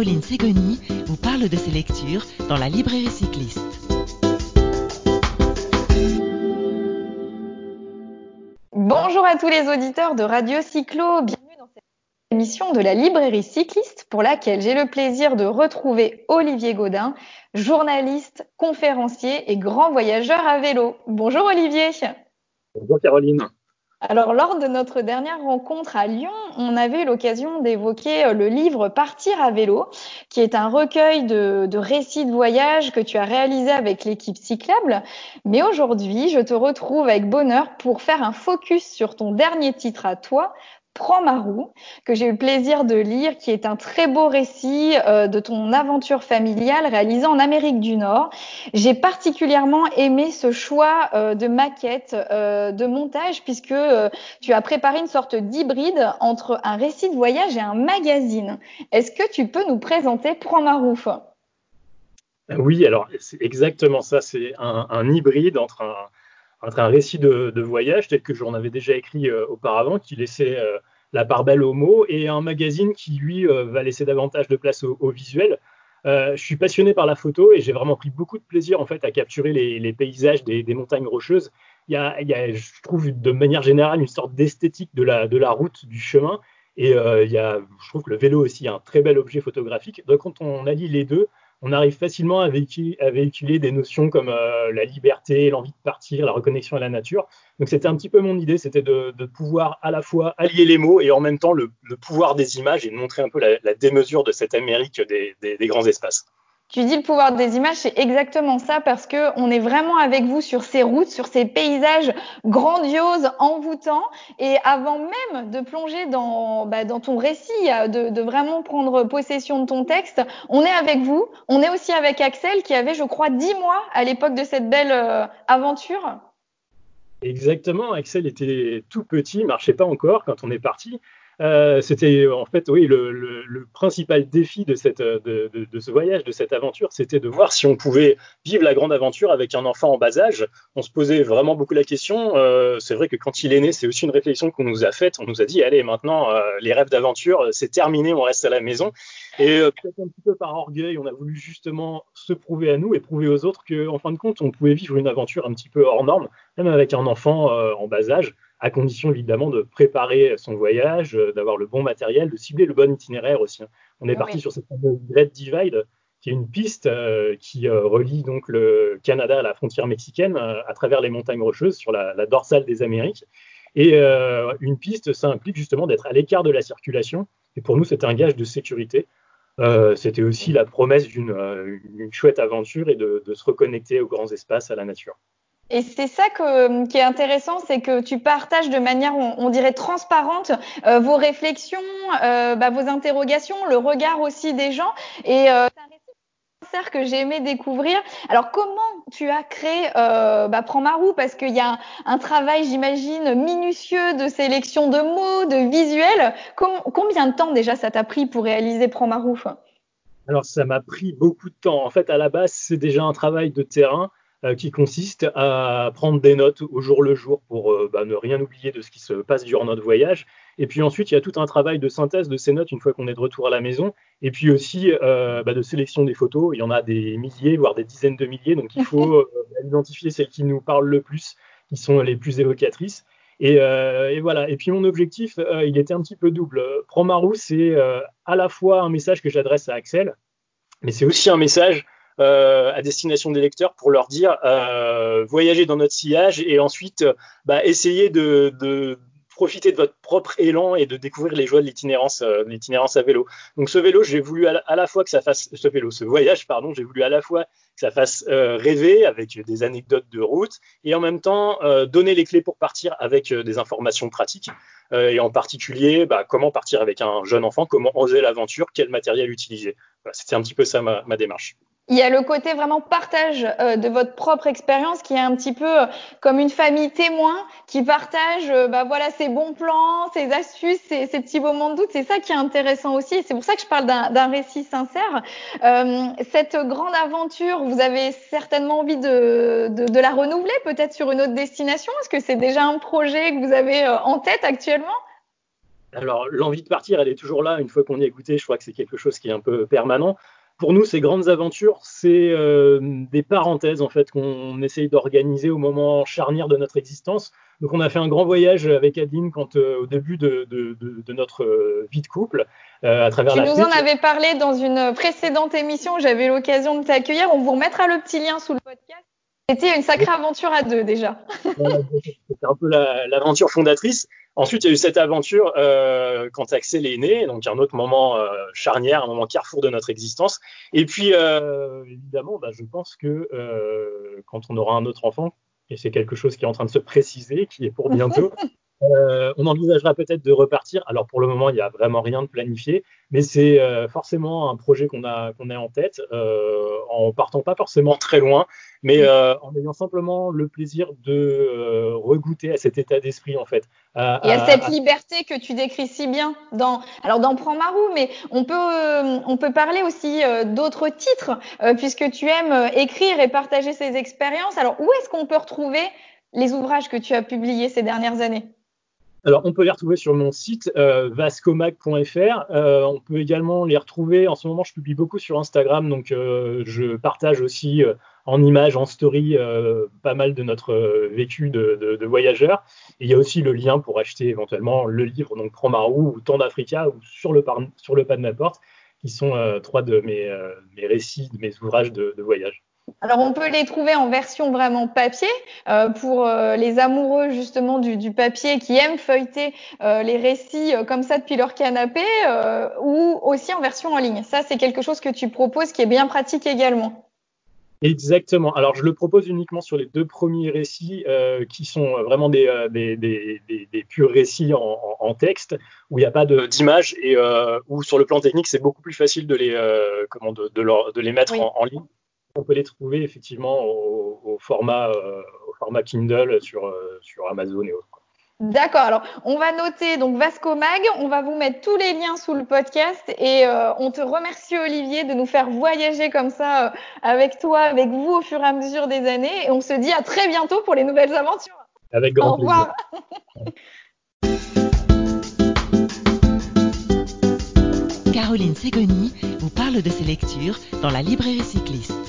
Caroline Ségoni vous parle de ses lectures dans la librairie cycliste. Bonjour à tous les auditeurs de Radio Cyclo, bienvenue dans cette émission de la librairie cycliste pour laquelle j'ai le plaisir de retrouver Olivier Gaudin, journaliste, conférencier et grand voyageur à vélo. Bonjour Olivier. Bonjour Caroline. Alors, lors de notre dernière rencontre à Lyon, on avait l'occasion d'évoquer euh, le livre Partir à vélo, qui est un recueil de, de, récits de voyage que tu as réalisé avec l'équipe cyclable. Mais aujourd'hui, je te retrouve avec bonheur pour faire un focus sur ton dernier titre à toi, Prends ma roue, que j'ai eu le plaisir de lire, qui est un très beau récit euh, de ton aventure familiale réalisée en Amérique du Nord. J'ai particulièrement aimé ce choix euh, de maquette, euh, de montage, puisque tu as préparé une sorte d'hybride entre un récit de voyage et un magazine. Est-ce que tu peux nous présenter Prends ma roue? Oui, alors c'est exactement ça. C'est un, un, hybride entre un entre un récit de, de, voyage tel que j'en avais déjà écrit euh, auparavant, qui laissait euh, la part belle aux mots, et un magazine qui, lui, euh, va laisser davantage de place au, visuel. je suis passionné par la photo et j'ai vraiment pris beaucoup de plaisir en fait à capturer les, paysages des, montagnes rocheuses. Il y, a, je trouve, de manière générale, une sorte d'esthétique de la, de la route, du chemin. Et il y a, je trouve que le vélo aussi est un très bel objet photographique. Donc quand on allie les deux, on arrive facilement à véhiculer, des notions comme euh, la liberté, l'envie de partir, la reconnexion à la nature. Donc c'était un petit peu mon idée, c'était de, pouvoir à la fois allier les mots et en même temps le, pouvoir des images et de montrer un peu la, démesure de cette Amérique des grands espaces. Tu dis le pouvoir des images, c'est exactement ça parce que on est vraiment avec vous sur ces routes, sur ces paysages grandioses, envoûtants. Et avant même de plonger dans, bah, dans ton récit, de, de, vraiment prendre possession de ton texte, on est avec vous. On est aussi avec Axel qui avait, je crois, dix mois à l'époque de cette belle euh, aventure. Exactement. Axel était tout petit, marchait pas encore quand on est parti. Euh, c'était en fait, oui, le, le, le, principal défi de, cette, de, de, de, ce voyage, de cette aventure, c'était de voir si on pouvait vivre la grande aventure avec un enfant en bas âge. On se posait vraiment beaucoup la question. Euh, c'est vrai que quand il est né, c'est aussi une réflexion qu'on nous a faite. On nous a dit, allez, maintenant, euh, les rêves d'aventure, c'est terminé, on reste à la maison. Et euh, peut-être un petit peu par orgueil, on a voulu justement se prouver à nous et prouver aux autres qu'en fin de compte, on pouvait vivre une aventure un petit peu hors norme, même avec un enfant euh, en bas âge à condition évidemment de préparer son voyage, euh, d'avoir le bon matériel, de cibler le bon itinéraire aussi. Hein. On est parti oui. sur cette fameuse Great Divide, qui est une piste euh, qui euh, relie donc le Canada à la frontière mexicaine euh, à travers les montagnes rocheuses sur la, la dorsale des Amériques. Et une piste, ça implique justement d'être à l'écart de la circulation. Et pour nous, c'était un gage de sécurité. c'était aussi la promesse d'une chouette aventure et de, de se reconnecter aux grands espaces, à la nature. Et c'est ça que, qui est intéressant, c'est que tu partages de manière, on, dirait, transparente euh, vos réflexions, euh, bah, vos interrogations, le regard aussi des gens. Et euh, que j'ai aimé découvrir. Alors, comment tu as créé euh, bah, Prends ma roue? Parce qu'il y a un, travail, j'imagine, minutieux de sélection de mots, de visuels. Com combien de temps déjà ça t'a pris pour réaliser Prends ma roue? Alors, ça m'a pris beaucoup de temps. En fait, à la base, c'est déjà un travail de terrain euh, qui consiste à prendre des notes au jour le jour pour euh, bah, ne rien oublier de ce qui se passe durant notre voyage. Et puis ensuite, il y a tout un travail de synthèse de ces notes une fois qu'on est de retour à la maison. Et puis aussi euh, bah, de sélection des photos. Il y en a des milliers, voire des dizaines de milliers. Donc il faut euh, identifier celles qui nous parlent le plus, qui sont les plus évocatrices. Et, euh, et, voilà. Et puis mon objectif, euh, il était un petit peu double. Prends ma roue, c'est euh, à la fois un message que j'adresse à Axel, mais c'est aussi un message euh, à destination des lecteurs pour leur dire euh, voyagez dans notre sillage et ensuite bah, essayez de, profiter de votre propre élan et de découvrir les joies de l'itinérance euh, à vélo. Donc ce vélo, j'ai voulu à la, fois que ça fasse ce vélo, ce voyage pardon, j'ai voulu à la fois que ça fasse euh, rêver avec des anecdotes de route et en même temps euh, donner les clés pour partir avec des informations pratiques et en particulier bah, comment partir avec un jeune enfant, comment oser l'aventure, quel matériel utiliser. C'était un petit peu ça ma démarche il y a le côté vraiment partage euh, de votre propre expérience qui est un petit peu euh, comme une famille témoin qui partage euh, bah voilà ses bons plans, ses astuces, ses, petits moments de doute. C'est ça qui est intéressant aussi. C'est pour ça que je parle d'un récit sincère. Euh, cette grande aventure, vous avez certainement envie de la renouveler peut-être sur une autre destination? Est-ce que c'est déjà un projet que vous avez en tête actuellement? Alors, l'envie de partir, elle est toujours là. Une fois qu'on y est goûté, je crois que c'est quelque chose qui est un peu permanent. Pour nous, ces grandes aventures, c'est euh, des parenthèses en fait qu'on essaye d'organiser au moment charnière de notre existence. Donc, on a fait un grand voyage avec Adeline quand, euh, au début de, notre euh, vie de couple, à travers tu nous en avais parlé dans une précédente émission. J'avais l'occasion de t'accueillir. On vous remettra le petit lien sous. C'était une sacrée aventure à deux déjà. C'était un peu l'aventure fondatrice. Ensuite, il y a eu cette aventure euh, quand Axel est né, donc un autre moment euh, charnière, un moment carrefour de notre existence. Et puis, euh, évidemment, bah, je pense que quand on aura un autre enfant, et c'est quelque chose qui est en train de se préciser, qui est pour bientôt, Euh, on envisagera peut-être de repartir. Alors pour le moment, il n'y a vraiment rien de planifié, mais c'est euh, forcément un projet qu'on a, qu'on a en tête, euh, en partant pas forcément très loin, mais euh, en ayant simplement le plaisir de regoûter à cet état d'esprit en fait. À, Et à, cette liberté que tu décris si bien dans, alors dans Prends ma roue, mais on peut, on peut parler aussi d'autres titres, puisque tu aimes écrire et partager ces expériences. Alors où est-ce qu'on peut retrouver les ouvrages que tu as publiés ces dernières années? Alors, on peut les retrouver sur mon site euh, vascomag.fr. Euh, on peut également les retrouver. En ce moment, je publie beaucoup sur Instagram, donc euh, je partage aussi en images, en story, pas mal de notre vécu de, de, de, voyageurs. Et il y a aussi le lien pour acheter éventuellement le livre, donc Promarou ou Temps d'Africa ou sur le, sur le pas de ma porte, qui sont trois de mes, récits, de mes ouvrages de voyage. Alors on peut les trouver en version vraiment papier euh, pour euh, les amoureux justement du, du, papier qui aiment feuilleter euh, les récits comme ça depuis leur canapé ou aussi en version en ligne. Ça c'est quelque chose que tu proposes qui est bien pratique également. Exactement. Alors je le propose uniquement sur les deux premiers récits qui sont vraiment des, des, des, des purs récits en, en, texte où il n'y a pas d'image et où sur le plan technique c'est beaucoup plus facile de les, comment, de, de, leur, de les mettre oui. en, en ligne on peut les trouver effectivement au, au format, euh, au format Kindle sur, euh, sur Amazon et autres. D'accord. Alors, on va noter donc Vasco Mag. On va vous mettre tous les liens sous le podcast et euh, on te remercie Olivier de nous faire voyager comme ça euh, avec toi, avec vous au fur et à mesure des années. Et on se dit à très bientôt pour les nouvelles aventures. Avec grand Au revoir. Caroline Ségoni vous parle de ses lectures dans la librairie cycliste.